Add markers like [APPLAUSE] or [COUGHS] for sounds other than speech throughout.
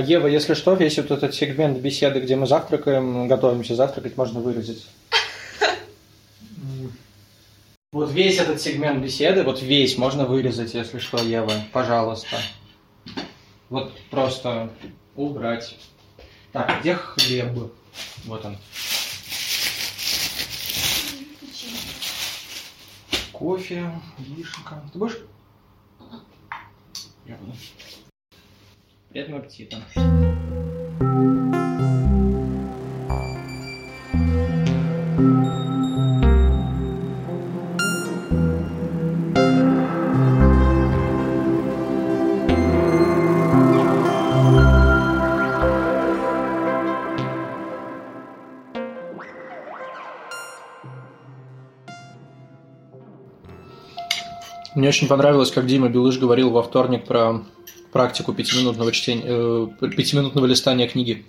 Ева, если что, весь вот этот сегмент беседы, где мы завтракаем, готовимся завтракать, можно вырезать. [LAUGHS] Вот весь этот сегмент беседы, вот весь можно вырезать, если что, Ева, пожалуйста. Вот просто убрать. Так, где хлеб? Вот он. Кофе, вишенка. Ты будешь? Я буду. Приятного аппетита. Мне очень понравилось, как Дима Белыш говорил во вторник про практику пятиминутного чтения, э, пятиминутного листания книги.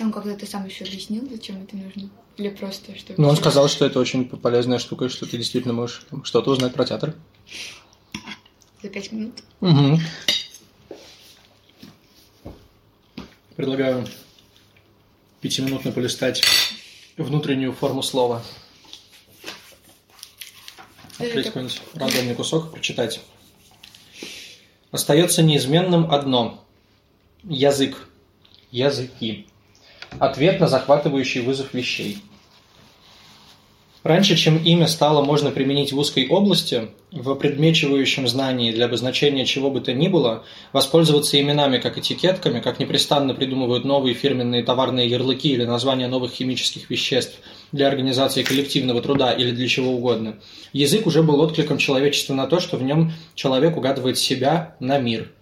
Он как-то ты сам еще объяснил, зачем это нужно? Или просто что? Ну, он сказал, что это очень полезная штука, что ты действительно можешь что-то узнать про театр. За пять минут? Угу. Предлагаю пятиминутно полистать внутреннюю форму слова. Открыть какой-нибудь рандомный кусок, прочитать. Остается неизменным одно – язык, языки. Ответ на захватывающий вызов вещей. Раньше, чем имя стало можно применить в узкой области, в предмечивающем знании для обозначения чего бы то ни было, воспользоваться именами как этикетками, как непрестанно придумывают новые фирменные товарные ярлыки или названия новых химических веществ для организации коллективного труда или для чего угодно. Язык уже был откликом человечества на то, что в нем человек угадывает себя на мир.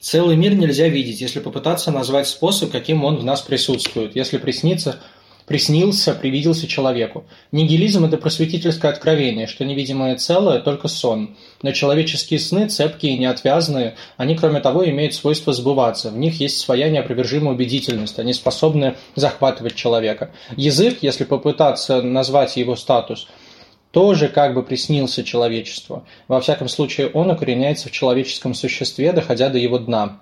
Целый мир нельзя видеть, если попытаться назвать способ, каким он в нас присутствует, если приснится – приснился, привиделся человеку. Нигилизм – это просветительское откровение, что невидимое целое – только сон. Но человеческие сны, цепкие и неотвязные, они, кроме того, имеют свойство сбываться. В них есть своя неопровержимая убедительность, они способны захватывать человека. Язык, если попытаться назвать его статус – тоже как бы приснился человечеству. Во всяком случае, он укореняется в человеческом существе, доходя до его дна.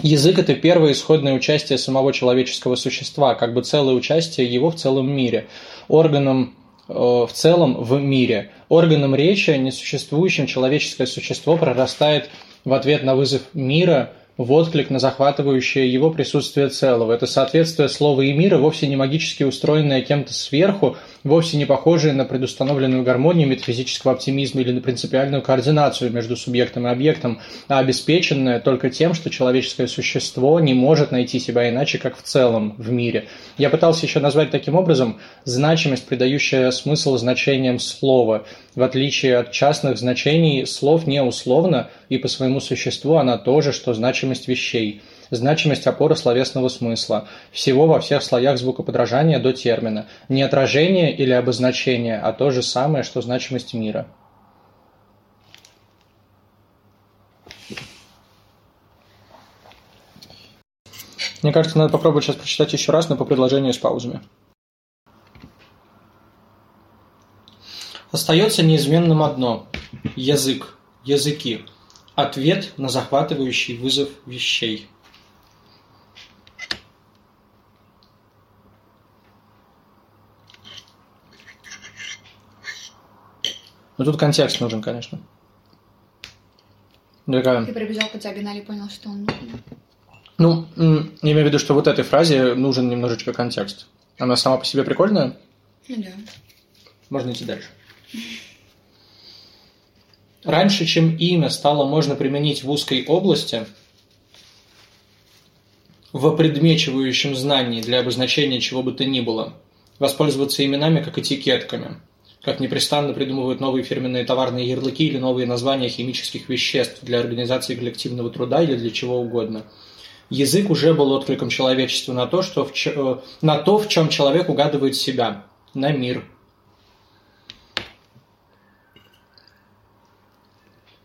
Язык – это первое исходное участие самого человеческого существа, как бы целое участие его в целом мире, органом э, в целом в мире. Органом речи несуществующим человеческое существо прорастает в ответ на вызов мира – в отклик на захватывающее его присутствие целого. Это соответствие слова и мира, вовсе не магически устроенное кем-то сверху, вовсе не похожее на предустановленную гармонию метафизического оптимизма или на принципиальную координацию между субъектом и объектом, а обеспеченное только тем, что человеческое существо не может найти себя иначе, как в целом в мире. Я пытался еще назвать таким образом значимость, придающая смысл значениям слова. В отличие от частных значений, слов не условно, и по своему существу она тоже, что значимость вещей – значимость опоры словесного смысла, всего во всех слоях звукоподражания до термина, не отражение или обозначение, а то же самое, что значимость мира. Мне кажется, надо попробовать сейчас прочитать еще раз, но по предложению с паузами. Остается неизменным одно – язык, языки, ответ на захватывающий вызов вещей. Но тут контекст нужен, конечно. Такая... Ты пробежал по диагонали и понял, что он нужен. Ну, я имею в виду, что вот этой фразе нужен немножечко контекст. Она сама по себе прикольная? Ну да. Можно идти дальше. Раньше, чем имя стало можно применить в узкой области, в предмечивающем знании для обозначения чего бы то ни было, воспользоваться именами как этикетками – как непрестанно придумывают новые фирменные товарные ярлыки или новые названия химических веществ для организации коллективного труда или для чего угодно. Язык уже был откликом человечества на то, что в, э, на то, в чем человек угадывает себя, на мир.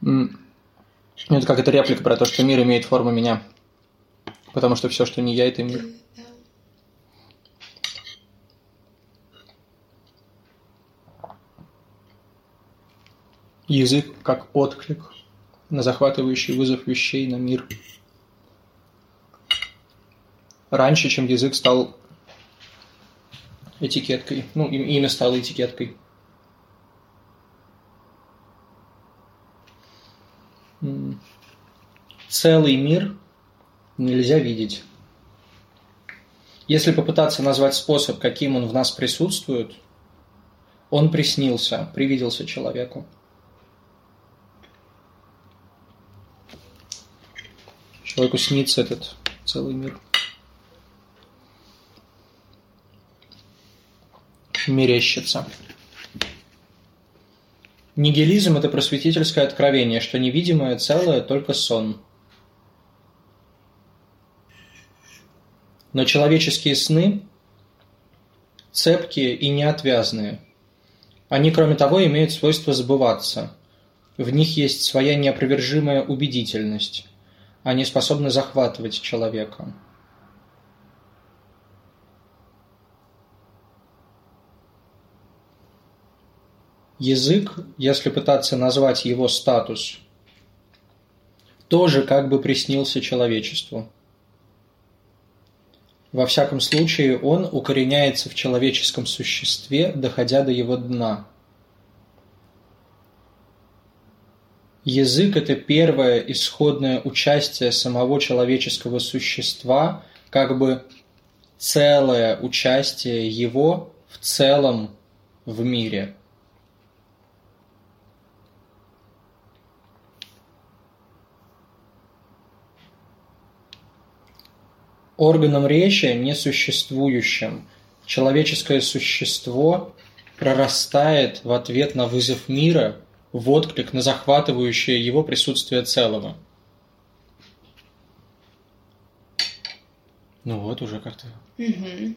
Это как эта реплика про то, что мир имеет форму меня. Потому что все, что не я, это мир. Язык как отклик. на захватывающий вызов вещей на мир. Раньше, чем язык стал этикеткой, ну, имя стало этикеткой. Целый мир нельзя видеть. Если попытаться назвать способ, каким он в нас присутствует, он приснился, привиделся человеку. Человеку снится этот целый мир. Мерещится. Нигилизм – это просветительское откровение, что невидимое целое – только сон. Но человеческие сны цепкие и неотвязные. Они, кроме того, имеют свойство сбываться. В них есть своя неопровержимая убедительность. Они способны захватывать человека. Язык, если пытаться назвать его статус, тоже как бы приснился человечеству. Во всяком случае, он укореняется в человеческом существе, доходя до его дна. Язык – это первое исходное участие самого человеческого существа, как бы целое участие его в целом в мире. Органом речи, несуществующим, человеческое существо прорастает в ответ на вызов мира – в отклик на захватывающее его присутствие целого. Ну вот, уже как-то. Угу.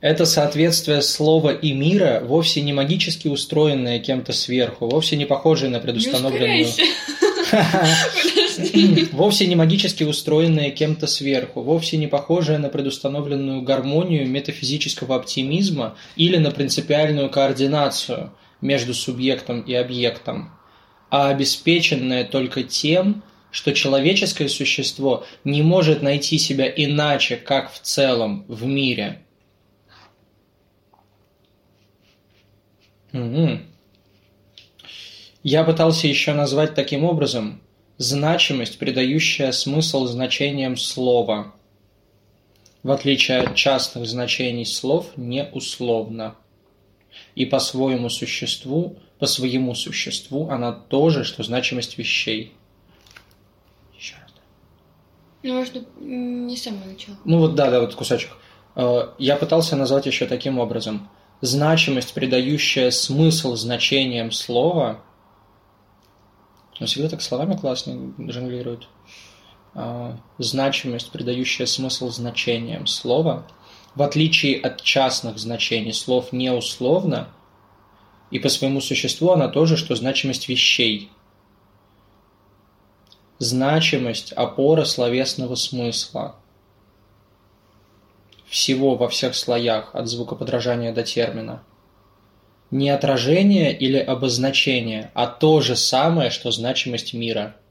Это соответствие слова и мира, вовсе не магически устроенное кем-то сверху, вовсе не похожее на предустановленную... Вовсе не магически устроенное кем-то сверху, вовсе не похожее на предустановленную гармонию метафизического оптимизма или на принципиальную координацию – между субъектом и объектом, а обеспеченное только тем, что человеческое существо не может найти себя иначе, как в целом в мире. Угу. Я пытался еще назвать таким образом значимость, придающая смысл значениям слова. В отличие от частных значений слов, не условно и по своему существу, по своему существу она тоже, что значимость вещей. Еще раз. Ну, может, не с самого начала. Ну вот, да, да, вот кусочек. Э, я пытался назвать еще таким образом. Значимость, придающая смысл значением слова, он всегда так словами классно жонглирует. Э, значимость, придающая смысл значением слова – в отличие от частных значений слов не условно, и по своему существу она тоже, что значимость вещей. Значимость – опора словесного смысла. Всего во всех слоях, от звукоподражания до термина. Не отражение или обозначение, а то же самое, что значимость мира –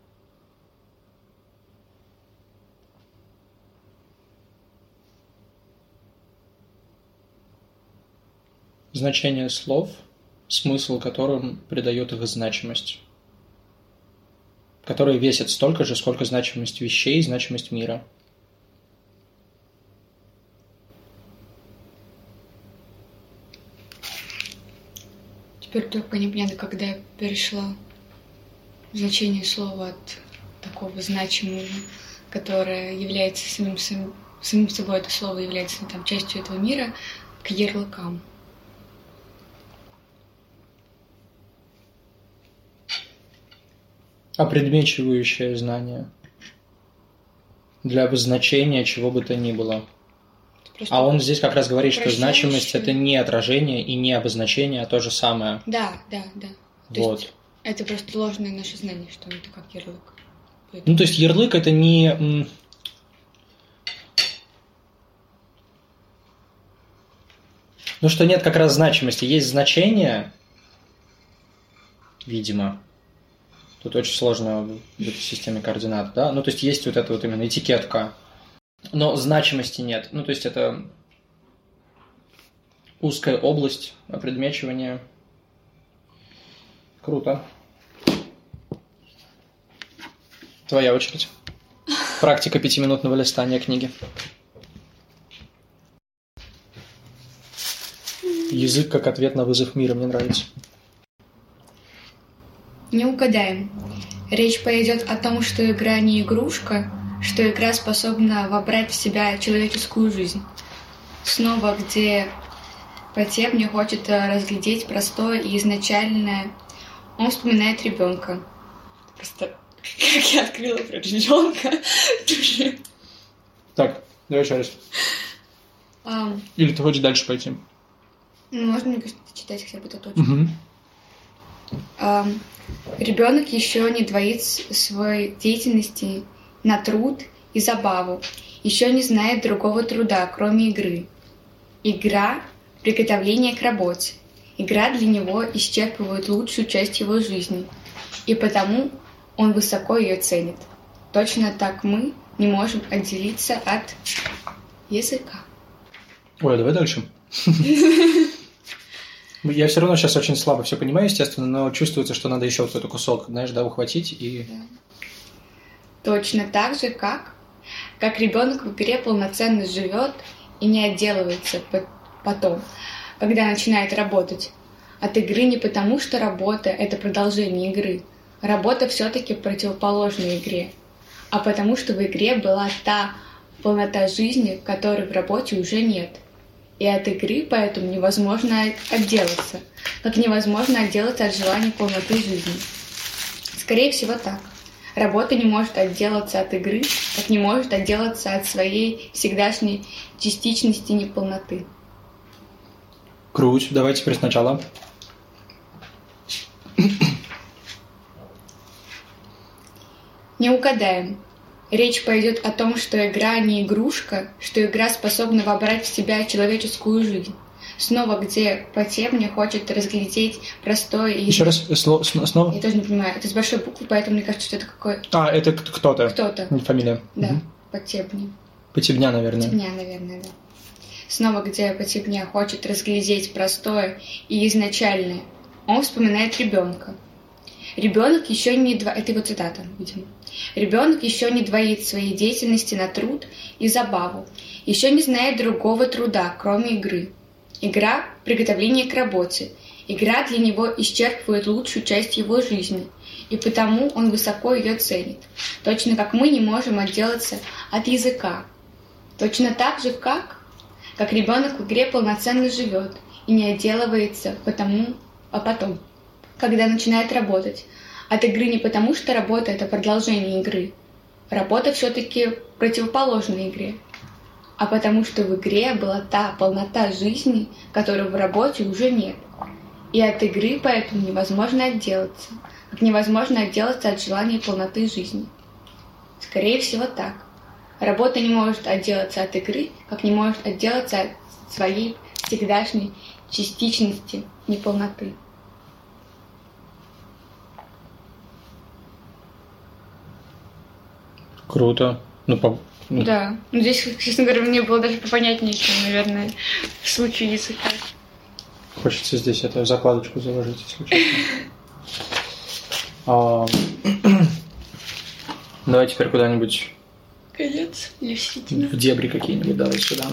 значение слов, смысл которым придает их значимость, который весит столько же, сколько значимость вещей и значимость мира. Теперь только непонятно, когда я перешла значение слова от такого значимого, которое является самим, самим, самим собой, это слово является там, частью этого мира, к ярлыкам. Опредмечивающее знание для обозначения чего бы то ни было. А он здесь как раз говорит, что значимость это не отражение и не обозначение, а то же самое. Да, да, да. То вот. это просто ложное наше знание, что это как ярлык. Поэтому... Ну, то есть ярлык это не... Ну, что нет как раз значимости. Есть значение, видимо, Тут очень сложно в этой системе координат, да? Ну, то есть есть вот эта вот именно этикетка, но значимости нет. Ну, то есть это узкая область предмечивания. Круто. Твоя очередь. Практика пятиминутного листания книги. Язык как ответ на вызов мира мне нравится. Не угадаем. Речь пойдет о том, что игра не игрушка, что игра способна вобрать в себя человеческую жизнь. Снова, где Потеп не хочет разглядеть простое и изначальное. Он вспоминает ребенка. Просто как я открыла про ребенка. [LAUGHS] Так, давай еще раз. Um, Или ты хочешь дальше пойти? ну, можно, мне кажется, читать хотя бы это точно. Угу. Ребенок еще не двоит своей деятельности на труд и забаву, еще не знает другого труда, кроме игры. Игра – приготовление к работе. Игра для него исчерпывает лучшую часть его жизни, и потому он высоко ее ценит. Точно так мы не можем отделиться от языка. Ой, а давай дальше. [LAUGHS] Я все равно сейчас очень слабо все понимаю, естественно, но чувствуется, что надо еще вот этот кусок, знаешь, да, ухватить и... Точно так же, как, как ребенок в игре полноценно живет и не отделывается по- потом, когда начинает работать. От игры не потому, что работа – это продолжение игры. Работа все-таки противоположна игре. А потому, что в игре была та полнота жизни, которой в работе уже нет. И от игры поэтому невозможно отделаться, как невозможно отделаться от желания полноты жизни. Скорее всего так. Работа не может отделаться от игры, как не может отделаться от своей всегдашней частичности неполноты. Круть, давай теперь сначала. Не угадаем. Речь пойдет о том, что игра не игрушка, что игра способна вобрать в себя человеческую жизнь. Снова, где Потеп не хочет разглядеть простое и... Еще раз, сло- сно- снова. Я тоже не понимаю. Это с большой буквы, поэтому мне кажется, что это какой... А, это кто-то. Кто-то. Фамилия. Да, Мгм. Потебни. Потебня, наверное. Дня, наверное, да. Снова, где Потебня хочет разглядеть простое и изначальное, он вспоминает ребенка. Ребенок еще не два... Это его цитата, видимо. Ребенок еще не двоит своей деятельности на труд и забаву, еще не знает другого труда, кроме игры. Игра – приготовление к работе. Игра для него исчерпывает лучшую часть его жизни, и потому он высоко ее ценит. Точно как мы не можем отделаться от языка. Точно так же, как, как ребенок в игре полноценно живет и не отделывается потому, а потом, когда начинает работать. От игры не потому, что работа – это продолжение игры. Работа все-таки противоположна игре. А потому что в игре была та полнота жизни, которой в работе уже нет. И от игры поэтому невозможно отделаться, как невозможно отделаться от желания полноты жизни. Скорее всего так. Работа не может отделаться от игры, как не может отделаться от своей всегдашней частичности неполноты. Круто. Ну, по... ну, Да. Ну, здесь, честно говоря, мне было даже попонятнее, чем, наверное, в случае языка. Хочется здесь эту закладочку заложить, если честно. [LAUGHS] А, [CLEARS THROAT] Давай теперь куда-нибудь Конец или в середину? в дебри какие-нибудь давай сюда.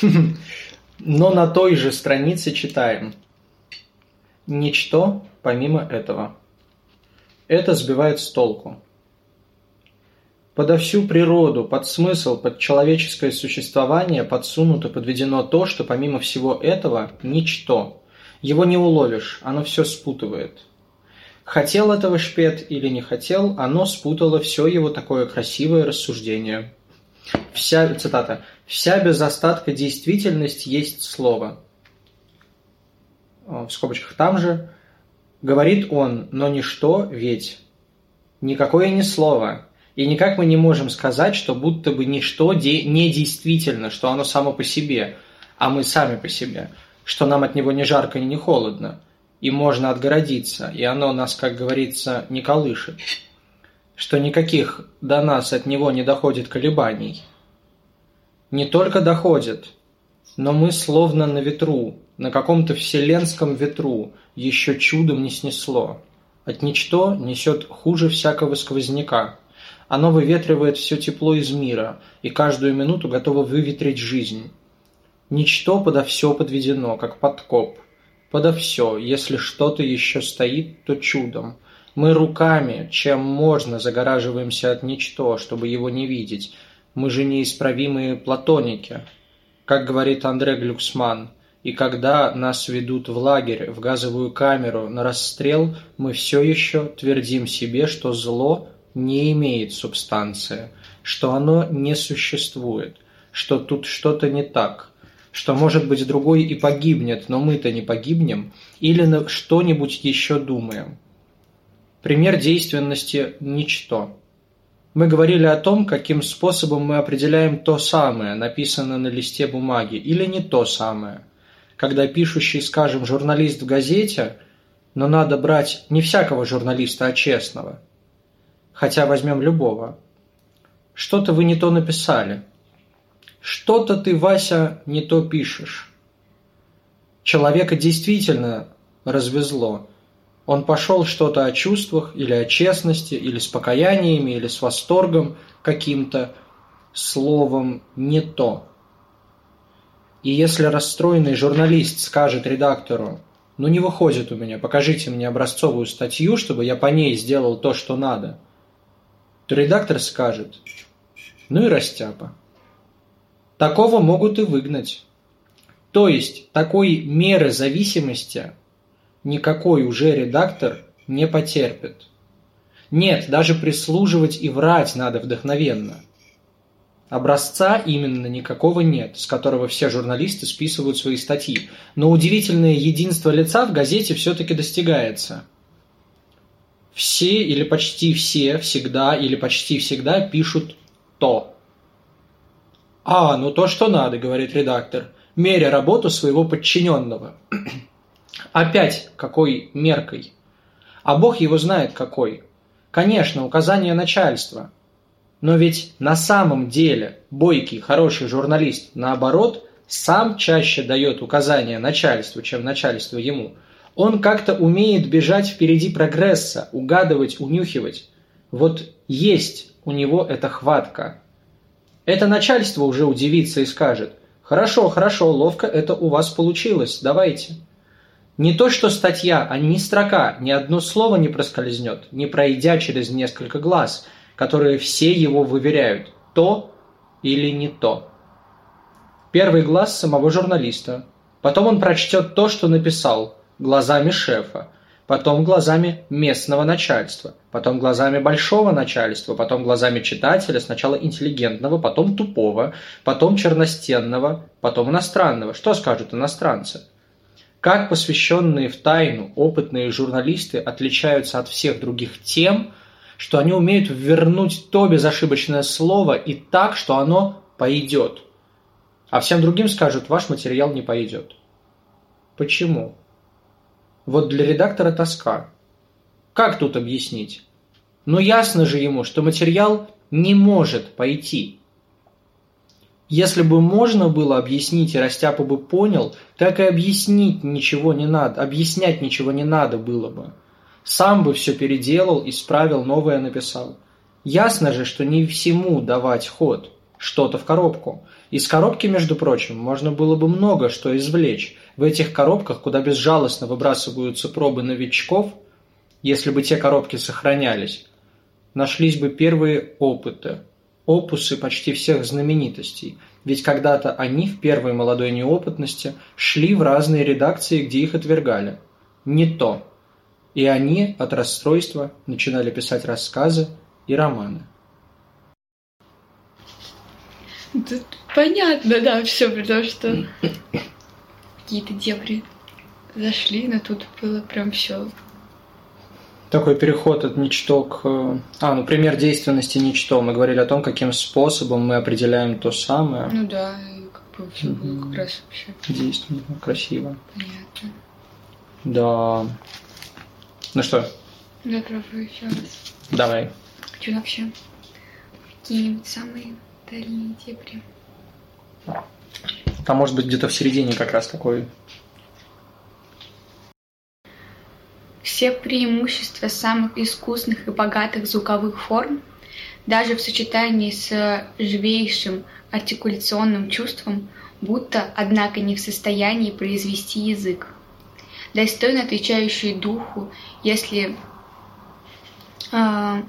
[LAUGHS] Но на той же странице читаем. Ничто помимо этого. Это сбивает с толку. Подо всю природу, под смысл, под человеческое существование подсунуто, подведено то, что помимо всего этого – ничто. Его не уловишь, оно все спутывает. Хотел этого шпет или не хотел, оно спутало все его такое красивое рассуждение. Вся, цитата, «Вся без остатка действительность есть слово». В скобочках там же. Говорит он, но ничто ведь. Никакое не слово. И никак мы не можем сказать, что будто бы ничто де- не действительно, что оно само по себе, а мы сами по себе, что нам от него не жарко и не холодно, и можно отгородиться, и оно нас, как говорится, не колышет, что никаких до нас от него не доходит колебаний. Не только доходит, но мы словно на ветру, на каком-то вселенском ветру, еще чудом не снесло. От ничто несет хуже всякого сквозняка. Оно выветривает все тепло из мира и каждую минуту готово выветрить жизнь. Ничто подо все подведено, как подкоп. Подо все, если что-то еще стоит, то чудом. Мы руками, чем можно, загораживаемся от ничто, чтобы его не видеть. Мы же неисправимые платоники. Как говорит Андре Глюксман, и когда нас ведут в лагерь, в газовую камеру, на расстрел, мы все еще твердим себе, что зло не имеет субстанции, что оно не существует, что тут что-то не так, что, может быть, другой и погибнет, но мы-то не погибнем, или что-нибудь еще думаем. Пример действенности – ничто. Мы говорили о том, каким способом мы определяем то самое, написанное на листе бумаги, или не то самое – когда пишущий, скажем, журналист в газете, но надо брать не всякого журналиста, а честного. Хотя возьмем любого. Что-то вы не то написали. Что-то ты, Вася, не то пишешь. Человека действительно развезло. Он пошел что-то о чувствах, или о честности, или с покаяниями, или с восторгом каким-то, словом не то. И если расстроенный журналист скажет редактору, ну не выходит у меня, покажите мне образцовую статью, чтобы я по ней сделал то, что надо, то редактор скажет, ну и растяпа. Такого могут и выгнать. То есть такой меры зависимости никакой уже редактор не потерпит. Нет, даже прислуживать и врать надо вдохновенно – Образца именно никакого нет, с которого все журналисты списывают свои статьи. Но удивительное единство лица в газете все-таки достигается. Все или почти все всегда или почти всегда пишут «то». «А, ну то, что надо», — говорит редактор, меря работу своего подчиненного. Опять какой меркой? А Бог его знает какой. Конечно, указание начальства – но ведь на самом деле бойкий, хороший журналист, наоборот, сам чаще дает указания начальству, чем начальство ему. Он как-то умеет бежать впереди прогресса, угадывать, унюхивать. Вот есть у него эта хватка. Это начальство уже удивится и скажет, «Хорошо, хорошо, ловко это у вас получилось, давайте». Не то что статья, а ни строка, ни одно слово не проскользнет, не пройдя через несколько глаз – которые все его выверяют, то или не то. Первый глаз самого журналиста. Потом он прочтет то, что написал, глазами шефа, потом глазами местного начальства, потом глазами большого начальства, потом глазами читателя, сначала интеллигентного, потом тупого, потом черностенного, потом иностранного. Что скажут иностранцы? Как посвященные в тайну опытные журналисты отличаются от всех других тем, что они умеют вернуть то безошибочное слово и так, что оно пойдет. А всем другим скажут, ваш материал не пойдет. Почему? Вот для редактора тоска. Как тут объяснить? Но ну, ясно же ему, что материал не может пойти. Если бы можно было объяснить, и Растяпа бы понял, так и объяснить ничего не надо, объяснять ничего не надо было бы. Сам бы все переделал, исправил, новое написал. Ясно же, что не всему давать ход, что-то в коробку. Из коробки, между прочим, можно было бы много что извлечь. В этих коробках, куда безжалостно выбрасываются пробы новичков, если бы те коробки сохранялись, нашлись бы первые опыты, опусы почти всех знаменитостей. Ведь когда-то они в первой молодой неопытности шли в разные редакции, где их отвергали. Не то. И они от расстройства начинали писать рассказы и романы. Тут понятно, да, все, потому что [LAUGHS] какие-то дебри зашли, но тут было прям все Такой переход от ничто к... А, ну, пример действенности ничто. Мы говорили о том, каким способом мы определяем то самое. Ну да, и как бы все было Мгм. как раз вообще Действенно, красиво. понятно. Да. Ну что, Да, пробую еще раз. давай. Хочу вообще какие-нибудь самые дальние дебри. А может быть, где-то в середине как раз такой Все преимущества самых искусных и богатых звуковых форм, даже в сочетании с живейшим артикуляционным чувством, будто, однако, не в состоянии произвести язык, достойно отвечающий духу, если а,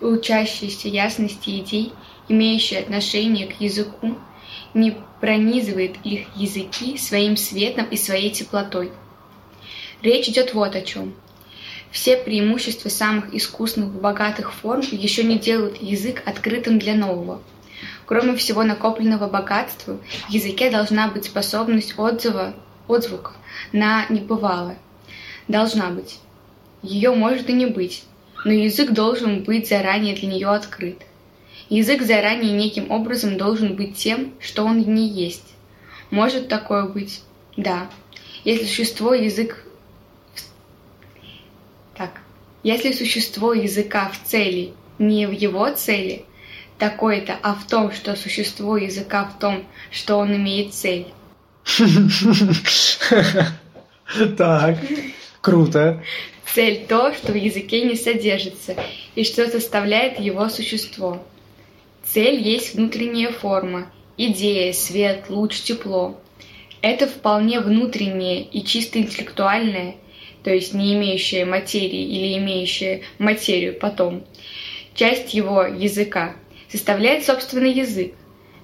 учащиеся ясности идей, имеющие отношение к языку, не пронизывает их языки своим светом и своей теплотой. Речь идет вот о чем. Все преимущества самых искусных богатых форм еще не делают язык открытым для нового. Кроме всего накопленного богатства, в языке должна быть способность отзыва, отзвука на небывалое. Должна быть. Ее может и не быть, но язык должен быть заранее для нее открыт. Язык заранее неким образом должен быть тем, что он не есть. Может такое быть? Да. Если существо язык... Так. Если существо языка в цели не в его цели, такой-то, а в том, что существо языка в том, что он имеет цель. [LAUGHS] Так, круто. Цель то, что в языке не содержится, и что составляет его существо. Цель есть внутренняя форма, идея, свет, луч, тепло. Это вполне внутреннее и чисто интеллектуальное, то есть не имеющая материи или имеющая материю потом, часть его языка, составляет собственный язык.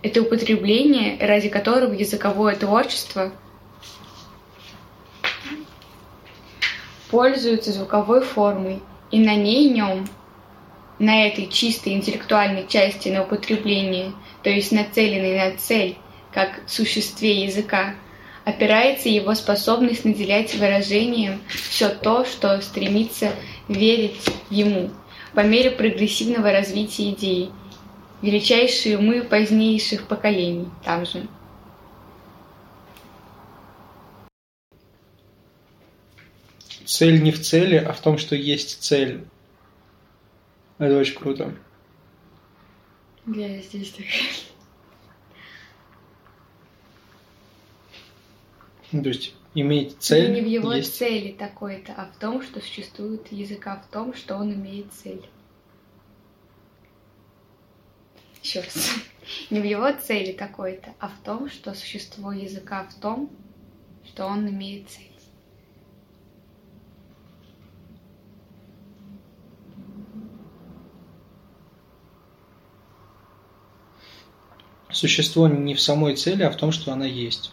Это употребление, ради которого языковое творчество пользуется звуковой формой, и на ней нем, на этой чистой интеллектуальной части на употребление, то есть нацеленной на цель, как существе языка, опирается его способность наделять выражением все то, что стремится верить ему по мере прогрессивного развития идеи, величайшие умы позднейших поколений там же. Цель не в цели, а в том, что есть цель. Это очень круто. Я здесь так. То есть иметь цель не в его есть. цели такой-то, а в том, что существует языка в том, что он имеет цель. Еще раз. [LAUGHS] Не в его цели такой-то, а в том, что существо языка в том, что он имеет цель. Существо не в самой цели, а в том, что она есть.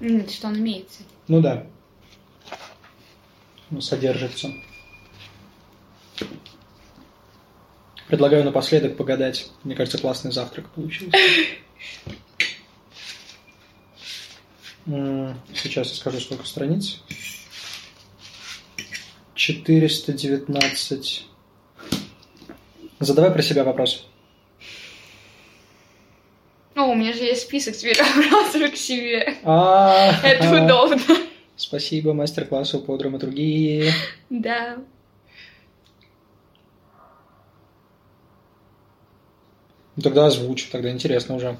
М, Что он имеет цель. Ну да. Ну, содержится. Предлагаю напоследок погадать. Мне кажется, классный завтрак получился. [LAUGHS] Сейчас я скажу, сколько страниц. 419. Задавай про себя вопрос. О, у меня же есть список теперь [LAUGHS] вопросов к себе. А, Это удобно. Спасибо мастер-классу по драматургии. Да. Ну, Тогда озвучу, тогда интересно уже.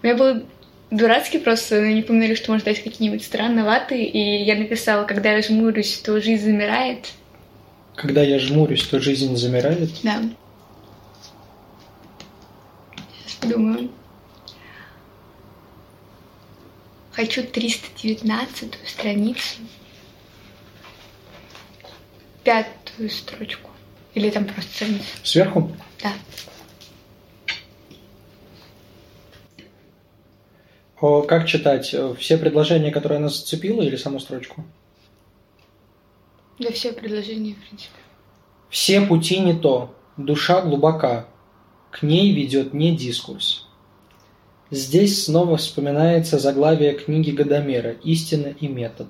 У меня был дурацкий просто, но не помнили, что может дать какие-нибудь странноватые, и я написала, когда я жмурюсь, то жизнь замирает. Когда я жмурюсь, то жизнь замирает. Да. Подумаю. Хочу 319 страницу. Пятую строчку. Или там просто страницу. Сверху? Да. О, как читать? Все предложения, которые она зацепила, или саму строчку? Да все предложения, в принципе. Все пути не то, душа глубока, к ней ведет не дискурс. Здесь снова вспоминается заглавие книги Годомера «Истина и метод».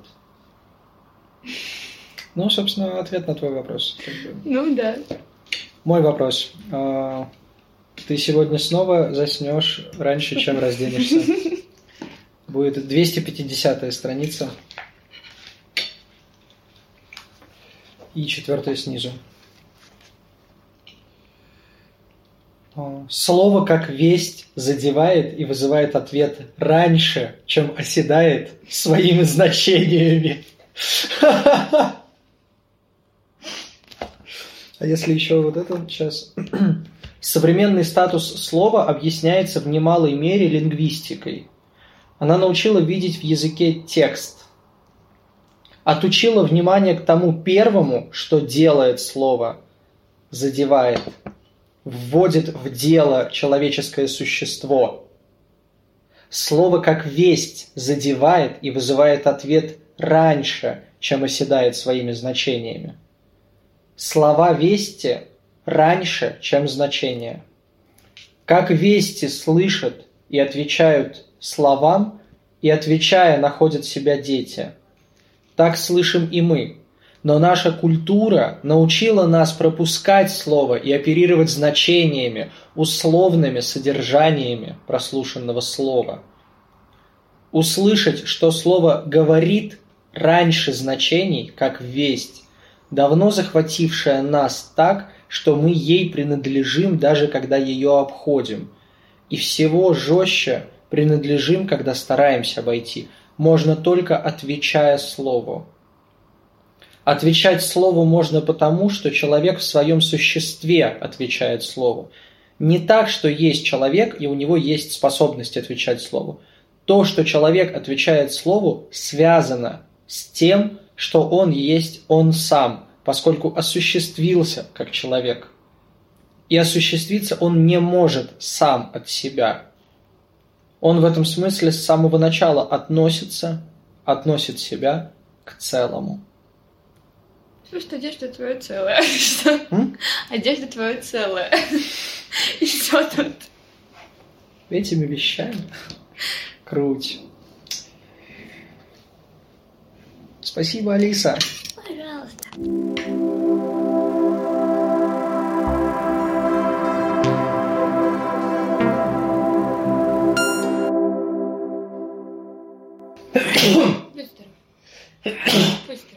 Ну, собственно, ответ на твой вопрос. Ну да. Мой вопрос. А, ты сегодня снова заснешь раньше, чем [LAUGHS] разденешься. Будет 250 страница. И четвертая снизу. А, слово как весть задевает и вызывает ответ раньше, чем оседает своими значениями. А если еще вот это сейчас... Современный статус слова объясняется в немалой мере лингвистикой. Она научила видеть в языке текст. Отучила внимание к тому первому, что делает слово, задевает, вводит в дело человеческое существо. Слово как весть задевает и вызывает ответ раньше, чем оседает своими значениями слова вести раньше, чем значение. Как вести слышат и отвечают словам, и отвечая находят себя дети. Так слышим и мы. Но наша культура научила нас пропускать слово и оперировать значениями, условными содержаниями прослушанного слова. Услышать, что слово говорит раньше значений, как весть, давно захватившая нас так, что мы ей принадлежим даже когда ее обходим. И всего жестче принадлежим, когда стараемся обойти. Можно только отвечая слову. Отвечать слову можно потому, что человек в своем существе отвечает слову. Не так, что есть человек, и у него есть способность отвечать слову. То, что человек отвечает слову, связано с тем, что он есть он сам, поскольку осуществился как человек. И осуществиться он не может сам от себя. Он в этом смысле с самого начала относится, относит себя к целому. Слушай, одежда твоя целая. [LAUGHS] Одежда твоя целая. [LAUGHS] И все тут. Этими вещами. Круть. Спасибо, Алиса. Пожалуйста. Будь [COUGHS] здоров.